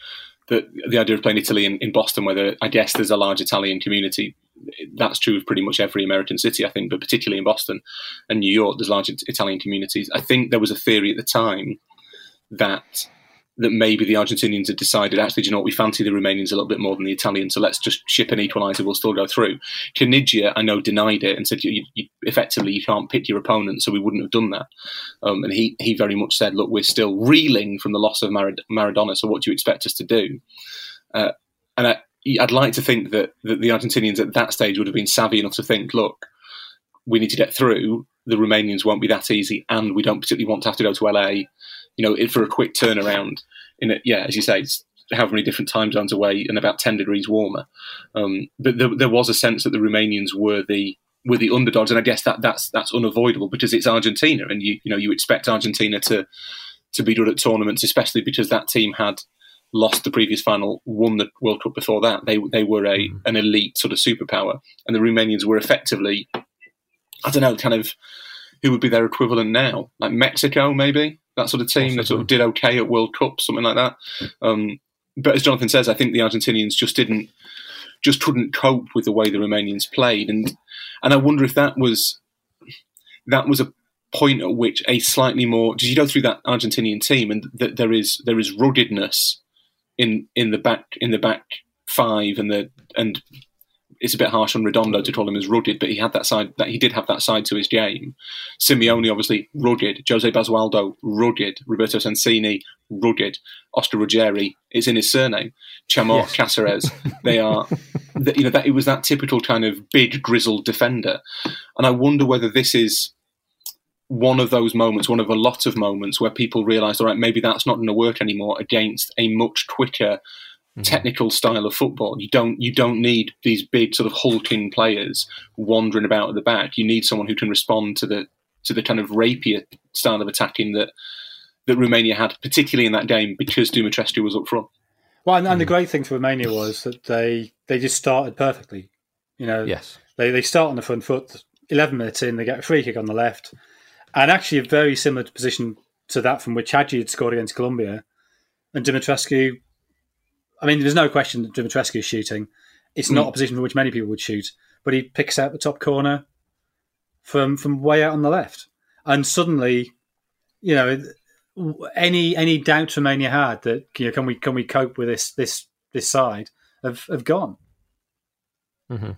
that the idea of playing Italy in, in, Boston, where I guess there's a large Italian community, that's true of pretty much every American city, I think, but particularly in Boston and New York, there's large Italian communities. I think there was a theory at the time that that maybe the Argentinians had decided, actually, do you know what, we fancy the Romanians a little bit more than the Italians, so let's just ship an equaliser, we'll still go through. Caniggia, I know, denied it and said, you, you, effectively, you can't pick your opponent, so we wouldn't have done that. Um, and he, he very much said, look, we're still reeling from the loss of Marad- Maradona, so what do you expect us to do? Uh, and I, I'd like to think that, that the Argentinians at that stage would have been savvy enough to think, look, we need to get through. the Romanians won't be that easy, and we don't particularly want to have to go to LA, you know, for a quick turnaround. In it, yeah, as you say, it's however many different time zones away and about ten degrees warmer. Um, but there, there, was a sense that the Romanians were the were the underdogs, and I guess that that's that's unavoidable because it's Argentina, and you you know you expect Argentina to to be good at tournaments, especially because that team had lost the previous final, won the World Cup before that. They they were a mm. an elite sort of superpower, and the Romanians were effectively, I don't know, kind of who would be their equivalent now, like Mexico maybe that sort of team that sort of did okay at World Cup, something like that. Um, but as Jonathan says, I think the Argentinians just didn't just couldn't cope with the way the Romanians played, and and I wonder if that was that was a point at which a slightly more. Did you go through that Argentinian team and that there is there is ruggedness in in the back in the back five and the and it's a bit harsh on Redondo to call him as rugged, but he had that side that he did have that side to his game. Simeone obviously rugged, Jose Basualdo rugged, Roberto Sensini rugged, Oscar Ruggeri it's in his surname, Chamot yes. Cáceres. they are, you know, that it was that typical kind of big grizzled defender, and I wonder whether this is one of those moments, one of a lot of moments where people realise, all right, maybe that's not going to work anymore against a much quicker, mm-hmm. technical style of football. You don't you don't need these big sort of hulking players wandering about at the back. You need someone who can respond to the to the kind of rapier style of attacking that that Romania had, particularly in that game because Dumitrescu was up front. Well, and, and the mm. great thing for Romania was that they they just started perfectly. You know, yes, they they start on the front foot. Eleven minutes in, they get a free kick on the left and actually a very similar position to that from which Hagi had scored against Colombia. And Dumitrescu, I mean, there's no question that Dumitrescu is shooting. It's mm. not a position for which many people would shoot, but he picks out the top corner from from way out on the left, and suddenly, you know, any any doubts Romania had that you know can we can we cope with this this this side have have gone. Mm-hmm.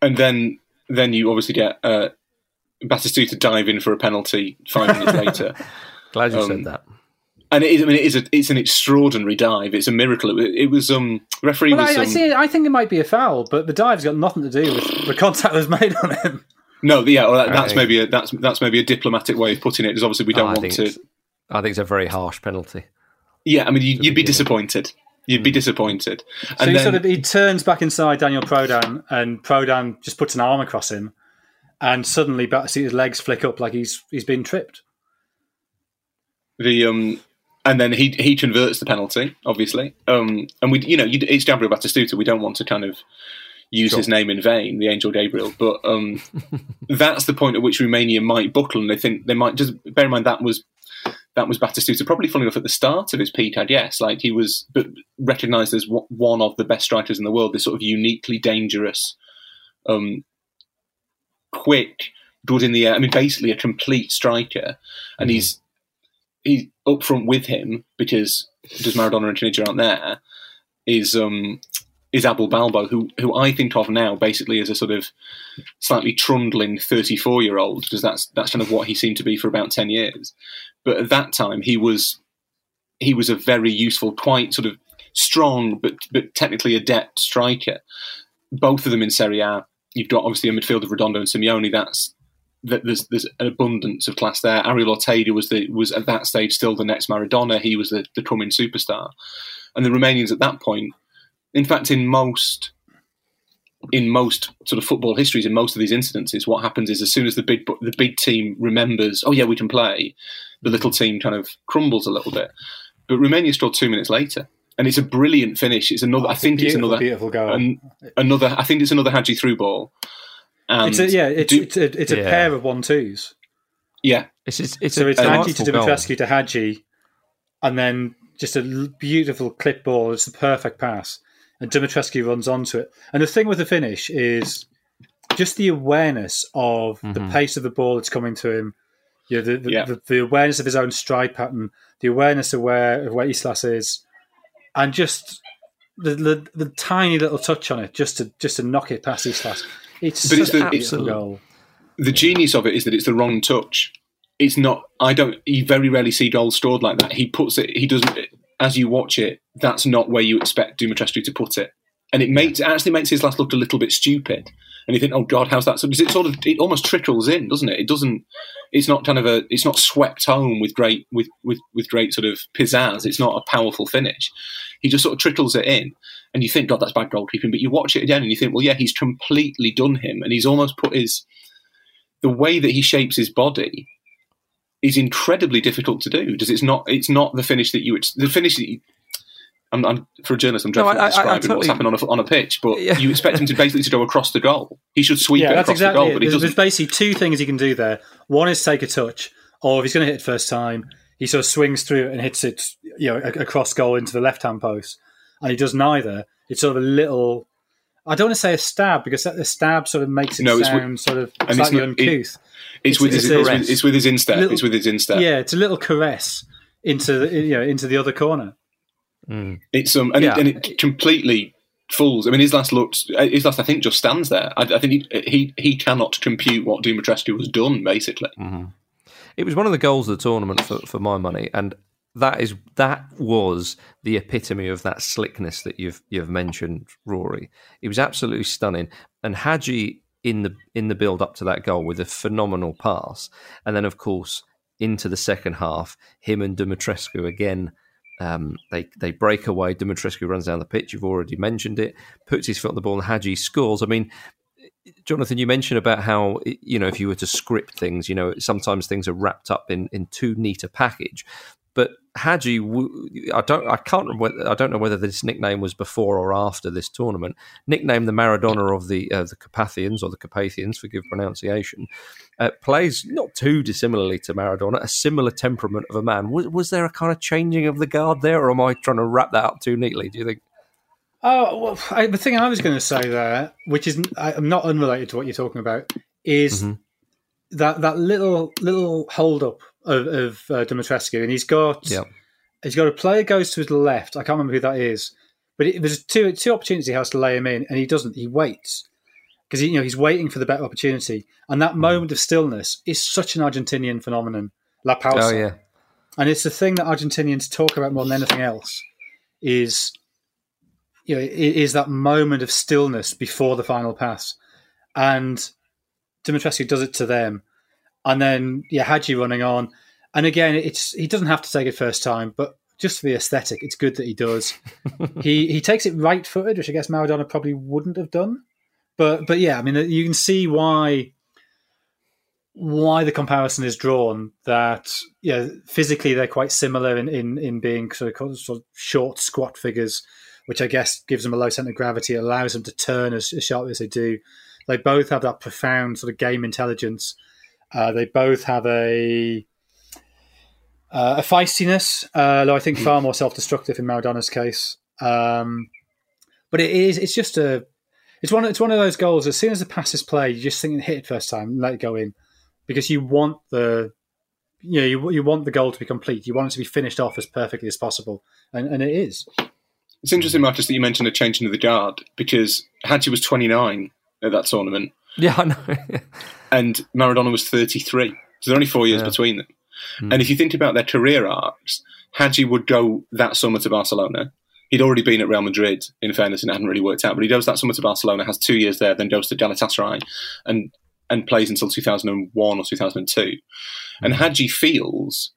And then then you obviously get uh, Batistuta dive in for a penalty five minutes later. Glad you um, said that. And it is, I mean, it is a, it's an extraordinary dive. It's a miracle. It, it was um referee. Well, was, I, um, I, see, I think it might be a foul, but the dive's got nothing to do with the contact that was made on him. No, yeah, well, that, that's maybe a that's that's maybe a diplomatic way of putting it. Because obviously we don't oh, want to. I think it's a very harsh penalty. Yeah, I mean, you, would be disappointed. You'd be hmm. disappointed. So he then, sort of he turns back inside Daniel Prodan, and Prodan just puts an arm across him, and suddenly Batistuta's legs flick up like he's he's been tripped. The um, and then he he converts the penalty, obviously. Um, and we, you know, it's Gabriel Batistuta. We don't want to kind of use sure. his name in vain, the Angel Gabriel. But um, that's the point at which Romania might buckle, and they think they might just bear in mind that was that was Batistuta. Probably funny enough at the start of his peak, I guess. Like he was, but recognised as one of the best strikers in the world. This sort of uniquely dangerous um, quick, good in the air. I mean, basically a complete striker, and mm-hmm. he's he's up front with him because because Maradona and Caniggia aren't there. Is um is Abel Balbo, who who I think of now basically as a sort of slightly trundling thirty four year old because that's that's kind of what he seemed to be for about ten years. But at that time, he was he was a very useful, quite sort of strong but but technically adept striker. Both of them in Serie A you've got obviously a midfield of Redondo and Simeone. That's that there's there's an abundance of class there. Ariel Ortega was the was at that stage still the next Maradona. He was the, the coming superstar, and the Romanians at that point, in fact, in most in most sort of football histories, in most of these incidences, what happens is as soon as the big the big team remembers, oh yeah, we can play, the little team kind of crumbles a little bit. But Romania scored two minutes later, and it's a brilliant finish. It's another. Oh, I think it's another beautiful goal. An, another. I think it's another Hagi through ball. And it's a, yeah, it's, do, it's a, it's a yeah. pair of one twos. Yeah, it's it's, it's so it's Hagi to Dumitrescu to Hagi, and then just a beautiful clip ball. It's the perfect pass, and Dumitrescu runs onto it. And the thing with the finish is just the awareness of mm-hmm. the pace of the ball that's coming to him. You know, the, the, yeah. the, the, awareness of his own stride pattern, the awareness of where of where Islas is, and just the, the, the tiny little touch on it just to just to knock it past Islas. It's but it's the, it's goal. The genius of it is that it's the wrong touch. It's not. I don't. You very rarely see goals scored like that. He puts it. He doesn't. As you watch it, that's not where you expect Dumitrescu to put it, and it makes it actually makes Islas look a little bit stupid. and you think, oh God, how's that? So it sort of it almost trickles in, doesn't it? It doesn't. It's not kind of a. It's not swept home with great with with with great sort of pizzazz. It's not a powerful finish. He just sort of trickles it in, and you think, God, that's bad goalkeeping. But you watch it again, and you think, well, yeah, he's completely done him, and he's almost put his the way that he shapes his body is incredibly difficult to do. Does it's not? It's not the finish that you the finish that you, I'm, I'm, for a journalist, I'm dreadful No, I- I- I describing totally- what's happened on a, on a pitch, but Yeah. you expect him to basically to go across the goal. He should sweep yeah, it across exactly the goal, it. but he there's doesn't. There's basically two things he can do there. One is take a touch, or if he's going to hit it first time, he sort of swings through and hits it, you know, across goal into the left hand post, and he does neither. It's sort of a little. I don't want to say a stab because that- a stab sort of makes it No, it's with- sound sort of and it's slightly not- it- uncouth. It's with it's his it's with, it's with his instep. little- it's with his instep. yeah, it's a little caress into the, you know into the other corner. It's um and, Yeah. it, and it completely fools. I mean, Islas looks, Islas I think just stands there. I, I think he, he he cannot compute what Dumitrescu has done. Basically, It was one of the goals of the tournament for, for my money, and that is that was the epitome of that slickness that you've you've mentioned, Rory. It was absolutely stunning, and Hagi in the in the build up to that goal with a phenomenal pass, and then of course into the second half, him and Dumitrescu again. Um, they they break away. Dumitrescu runs down the pitch. You've already mentioned it. Puts his foot on the ball, and Hagi scores. I mean, Jonathan, you mentioned about how you know if you were to script things, you know sometimes things are wrapped up in in too neat a package. But Hagi, I don't, I can't, remember I don't know whether this nickname was before or after this tournament. Nicknamed the Maradona of the uh, the Carpathians or the Carpathians, forgive pronunciation, uh, plays not too dissimilarly to Maradona, a similar temperament of a man. Was, was there a kind of changing of the guard there, or am I trying to wrap that up too neatly? Do you think? Oh, well, I, the thing I was going to say there, which is I'm not unrelated to what you're talking about, is that that little little hold up of, of uh, Dumitrescu, and he's got Yeah. he's got a player goes to his left. I can't remember who that is, but it, there's two two opportunities he has to lay him in, and he doesn't. He waits because you know he's waiting for the better opportunity, and that moment of stillness is such an Argentinian phenomenon. La pausa. Oh yeah, And it's the thing that Argentinians talk about more than anything else is you know i- is that moment of stillness before the final pass. And Dumitrescu does it to them. And then yeah, Hagi running on. And again, it's he doesn't have to take it first time, but just for the aesthetic, it's good that he does. he he takes it right footed, which I guess Maradona probably wouldn't have done. But but yeah, I mean you can see why why the comparison is drawn that yeah physically they're quite similar in in, in being sort of, sort of short squat figures which i guess gives them a low center of gravity allows them to turn as, as sharply as they do. They both have that profound sort of game intelligence. Uh, they both have a uh, a feistiness uh, though i think far more self-destructive in maradona's case. Um, but it is it's just a it's one it's one of those goals as soon as the pass is played you just think and hit it first time let it go in. Because you want the you know you, you want the goal to be complete. You want it to be finished off as perfectly as possible, and, and it is. It's interesting, Marcus, that you mentioned a change into the guard because Hagi was 29 at that tournament, yeah, I know. and Maradona was 33. So there are only four years Yeah. between them. Hmm. And if you think about their career arcs, Hagi would go that summer to Barcelona. He'd already been at Real Madrid, in fairness, and it hadn't really worked out. But he goes that summer to Barcelona, has two years there, then goes to Galatasaray, and and plays until 2001 or 2002. And hmm. Hagi feels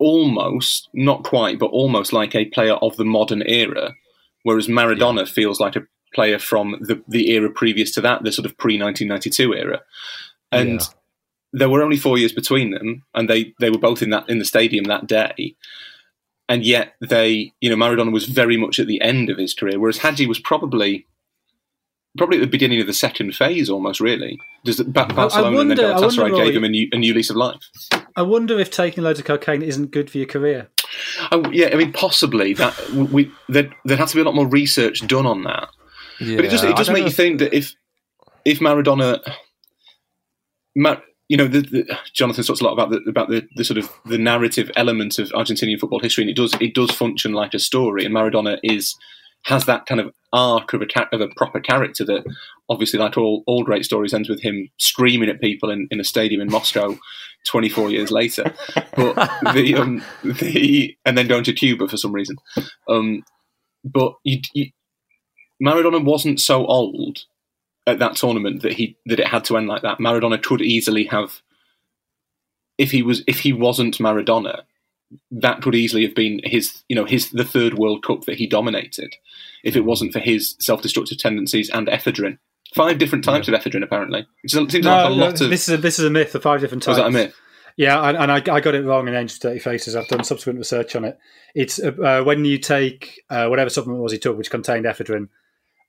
almost, not quite, but almost like a player of the modern era, whereas Maradona feels like a player from the, the era previous to that, the sort of pre 1992 era. And Yeah. there were only four years between them, and they, they were both in that in the stadium that day. And yet they, you know, Maradona was very much at the end of his career, whereas Hagi was probably probably at the beginning of the second phase, almost really. Does the, Barcelona wonder- and then I wonder, Galatasaray gave him a new, a new lease of life? I wonder if taking loads of cocaine isn't good for your career. Oh, yeah, I mean, possibly that we there there has to be a lot more research done on that. Yeah, But it does I it does make know you think that if if Maradona, Ma, you know, the, the, Jonathan talks a lot about the about the, the sort of the narrative element of Argentinian football history, and it does it does function like a story. And Maradona is has that kind of arc of a of a proper character that obviously, like all all great stories, ends with him screaming at people in, in a stadium in Moscow. 24 years later, but the um the and then going to Cuba for some reason, um, but you, you Maradona wasn't so old at that tournament that he that it had to end like that. Maradona could easily have, if he was if he wasn't Maradona, that could easily have been his you know his the third World Cup that he dominated, if it wasn't for his self destructive tendencies and ephedrine. Five different types yeah. of ephedrine, apparently. It seems no, like a lot of. This is a, this is a myth. The five different types. Was that a myth? Yeah, and, and I, I, got it wrong in Angels Dirty Faces. I've done subsequent research on it. It's uh, uh, when you take uh, whatever supplement was he took, which contained ephedrine,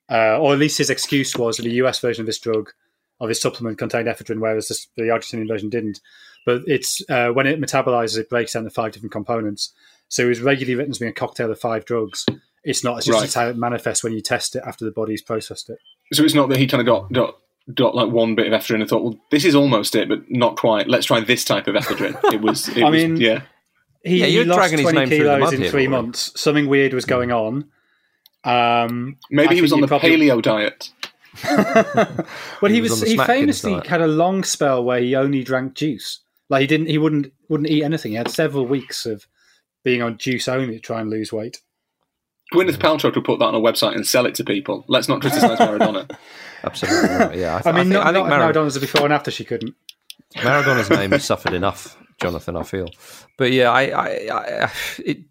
uh, or at least his excuse was that the US version of this drug, of his supplement, contained ephedrine, whereas this, the Argentinian version didn't. But it's uh, when it metabolizes, it breaks down the five different components. So it was regularly written as being a cocktail of five drugs. It's not. It's just right. how it manifests when you test it after the body's processed it. So it's not that he kind of got got got like one bit of ephedrine and thought, well, this is almost it, but not quite. Let's try this type of ephedrine. It was. It I was, mean, yeah. He, yeah, he lost twenty kilos in three months. Something weird was going on. Um, Maybe he was on the probably... paleo diet. well, he, he was. was he famously had a long spell where he only drank juice. Like he didn't. He wouldn't wouldn't eat anything. He had several weeks of being on juice only to try and lose weight. Gwyneth Paltrow could put that on a website and sell it to people. Let's not criticize Maradona. Absolutely. Right. Yeah. I, th- I mean, I think, not, I think Mar- Maradona's before and after she couldn't. Maradona's name has suffered enough, Jonathan. I feel, but yeah, I, I, I it,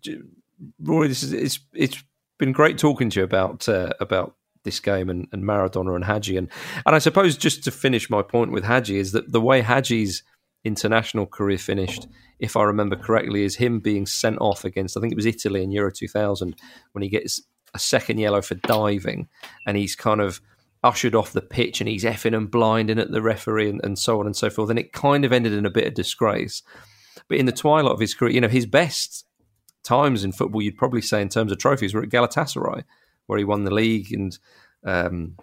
Rory, this is it's it's been great talking to you about uh, about this game and, and Maradona and Hagi, and and I suppose just to finish my point with Hagi is that the way Hagi's international career finished, if I remember correctly, is him being sent off against I think it was Italy in Euro 2000 when he gets a second yellow for diving, and he's kind of ushered off the pitch and he's effing and blinding at the referee and, and so on and so forth. And it kind of ended in a bit of disgrace. But in the twilight of his career, you know, his best times in football, you'd probably say in terms of trophies, were at Galatasaray, where he won the league and um,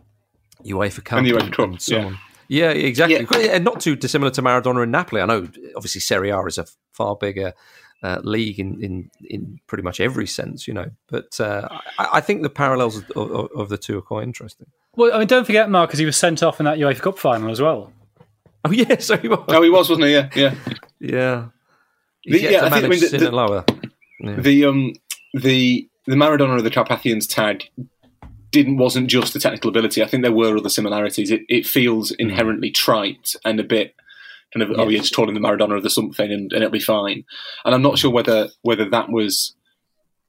UEFA Cup and, UEFA and so yeah. on. Yeah, exactly. Yeah. And not too dissimilar to Maradona in Napoli. I know, obviously, Serie A is a far bigger uh, league in, in in pretty much every sense, you know. But uh, I, I, think the parallels of, of, of, the two are quite interesting. Well, I mean, don't forget, Mark, because he was sent off in that UEFA Cup final as well. Oh yeah, so he was. Oh, he was, wasn't he? Yeah, yeah, yeah. The, yeah, I think I mean, the, the. Yeah. the um the the Maradona of the Carpathians tag didn't wasn't just the technical ability. I think there were other similarities. It it feels hmm. inherently trite and a bit kind of yes. oh, you're just calling the Maradona of the something and, and it'll be fine. And I'm not sure whether whether that was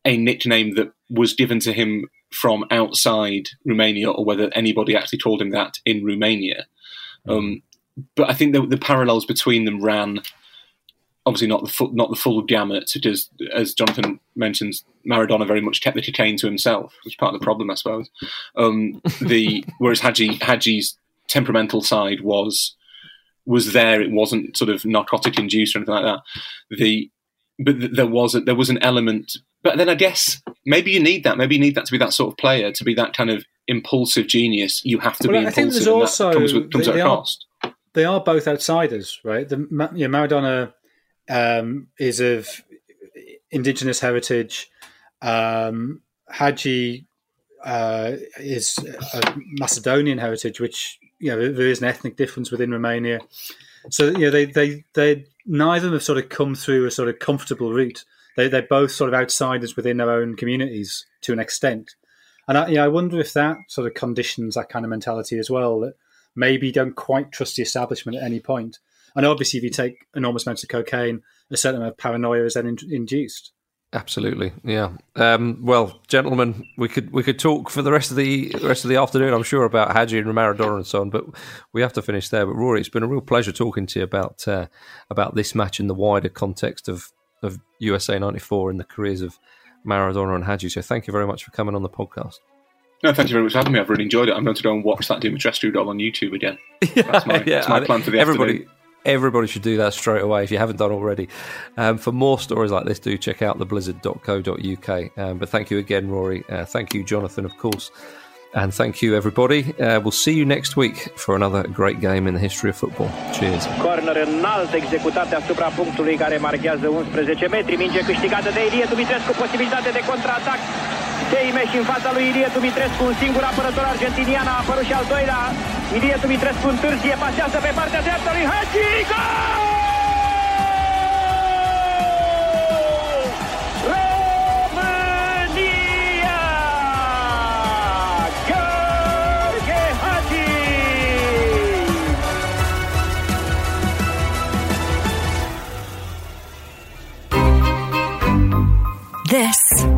a nickname that was given to him from outside Romania or whether anybody actually told him that in Romania. Mm. Um, but I think the, the, parallels between them ran obviously not the full, not the full gamut because, as Jonathan mentions, Maradona very much kept the cocaine to himself, which is part of the problem, I suppose. Um, the whereas Hagi Hagi's temperamental side was was there; it wasn't sort of narcotic induced or anything like that. The but there was a, there was an element but then I guess maybe you need that. Maybe you need that to be that sort of player, to be that kind of impulsive genius. You have to well, be I impulsive. Think there's also, comes, with, comes they, at a cost. Are, they are both outsiders, right? The you know, Maradona um, is of indigenous heritage. Um, Hagi uh, is a Macedonian heritage, which you know there is an ethnic difference within Romania. So you know they they they neither of them have sort of come through a sort of comfortable route they, they're both sort of outsiders within their own communities to an extent. And I, you know, I wonder if that sort of conditions that kind of mentality as well, that maybe don't quite trust the establishment at any point. And obviously, if you take enormous amounts of cocaine, a certain amount of paranoia is then in, induced. Absolutely, yeah. Um, well, gentlemen, we could we could talk for the rest of the rest of the afternoon. I'm sure about Hagi and Maradona and so on, but we have to finish there. But Rory, it's been a real pleasure talking to you about uh, about this match in the wider context of of USA 94 and the careers of Maradona and Hagi. So thank you very much for coming on the podcast. No, thank you very much for having me. I've really enjoyed it. I'm going to go and watch that Dumitrescu doll on YouTube again. That's my, yeah, that's my plan for the everybody, afternoon. Everybody should do that straight away if you haven't done already. Um, for more stories like this, do check out theblizzard.co.uk. Um, but thank you again, Rory. Uh, thank you, Jonathan, of course. And thank you, everybody. Uh, we'll see you next week for another great game in the history of football. Cheers. Corner înalt executat deasupra punctului care marchează 11 metri. Minge câștigată de Ilie Dumitrescu, posibilitate de contraatac. Seime și în fața lui Ilie Dumitrescu, un singur apărător argentinian a apărut și al doilea. Ilie Dumitrescu întârzie, pasează pe partea dreaptă lui Hagi, gol! This